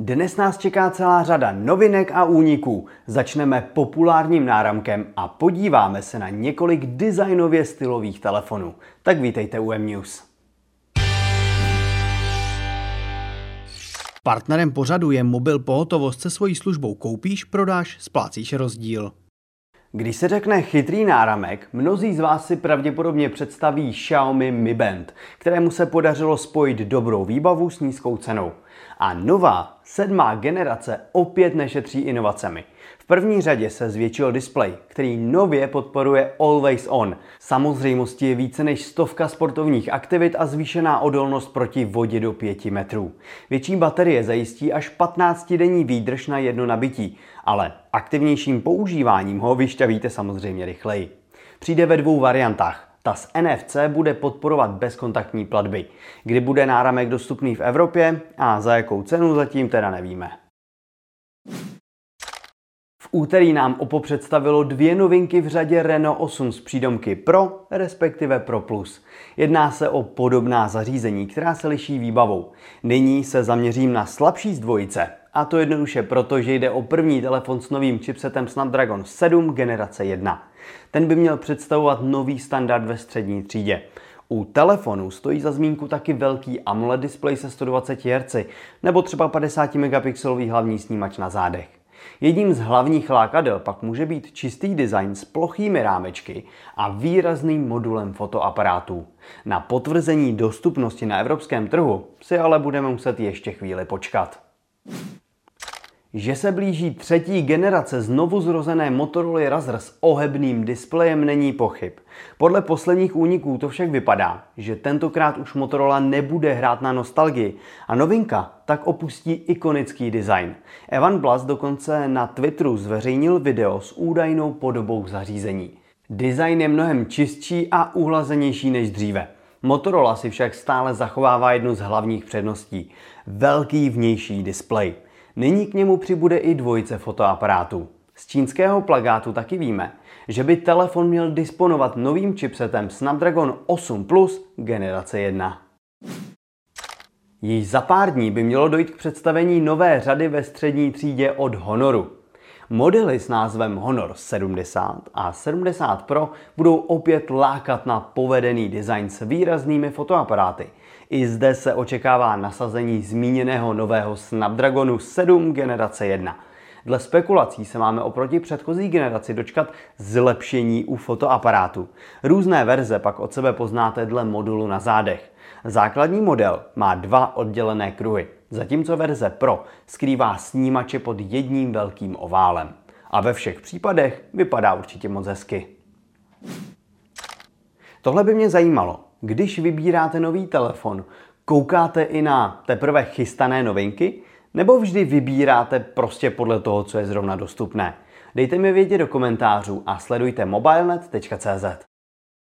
Dnes nás čeká celá řada novinek a úniků. Začneme populárním náramkem a podíváme se na několik designově stylových telefonů. Tak vítejte u M-News. Partnerem pořadu je mobil pohotovost se svojí službou koupíš, prodáš, splácíš rozdíl. Když se řekne chytrý náramek, mnozí z vás si pravděpodobně představí Xiaomi Mi Band, kterému se podařilo spojit dobrou výbavu s nízkou cenou. A nová, sedmá generace opět nešetří inovacemi. V první řadě se zvětšil displej, který nově podporuje Always On. Samozřejmostí je více než stovka sportovních aktivit a zvýšená odolnost proti vodě do 5 metrů. Větší baterie zajistí až 15-denní výdrž na jedno nabití, ale aktivnějším používáním ho vyšťavíte samozřejmě rychleji. Přijde ve dvou variantách ta z NFC bude podporovat bezkontaktní platby. Kdy bude náramek dostupný v Evropě a za jakou cenu zatím teda nevíme. V úterý nám Oppo představilo dvě novinky v řadě Renault 8 s přídomky Pro, respektive Pro Plus. Jedná se o podobná zařízení, která se liší výbavou. Nyní se zaměřím na slabší z dvojice, a to jednoduše proto, že jde o první telefon s novým chipsetem Snapdragon 7 generace 1. Ten by měl představovat nový standard ve střední třídě. U telefonu stojí za zmínku taky velký AMOLED displej se 120 Hz nebo třeba 50 megapixelový hlavní snímač na zádech. Jedním z hlavních lákadel pak může být čistý design s plochými rámečky a výrazným modulem fotoaparátů. Na potvrzení dostupnosti na evropském trhu si ale budeme muset ještě chvíli počkat. Že se blíží třetí generace znovu zrozené Motorola Razr s ohebným displejem není pochyb. Podle posledních úniků to však vypadá, že tentokrát už Motorola nebude hrát na nostalgii a novinka tak opustí ikonický design. Evan Blass dokonce na Twitteru zveřejnil video s údajnou podobou zařízení. Design je mnohem čistší a uhlazenější než dříve. Motorola si však stále zachovává jednu z hlavních předností – velký vnější displej. Nyní k němu přibude i dvojice fotoaparátů. Z čínského plagátu taky víme, že by telefon měl disponovat novým chipsetem Snapdragon 8 Plus generace 1. Již za pár dní by mělo dojít k představení nové řady ve střední třídě od Honoru. Modely s názvem Honor 70 a 70 Pro budou opět lákat na povedený design s výraznými fotoaparáty. I zde se očekává nasazení zmíněného nového Snapdragonu 7 generace 1. Dle spekulací se máme oproti předchozí generaci dočkat zlepšení u fotoaparátu. Různé verze pak od sebe poznáte dle modulu na zádech. Základní model má dva oddělené kruhy, zatímco verze Pro skrývá snímače pod jedním velkým oválem. A ve všech případech vypadá určitě moc hezky. Tohle by mě zajímalo. Když vybíráte nový telefon, koukáte i na teprve chystané novinky? Nebo vždy vybíráte prostě podle toho, co je zrovna dostupné? Dejte mi vědět do komentářů a sledujte mobilenet.cz.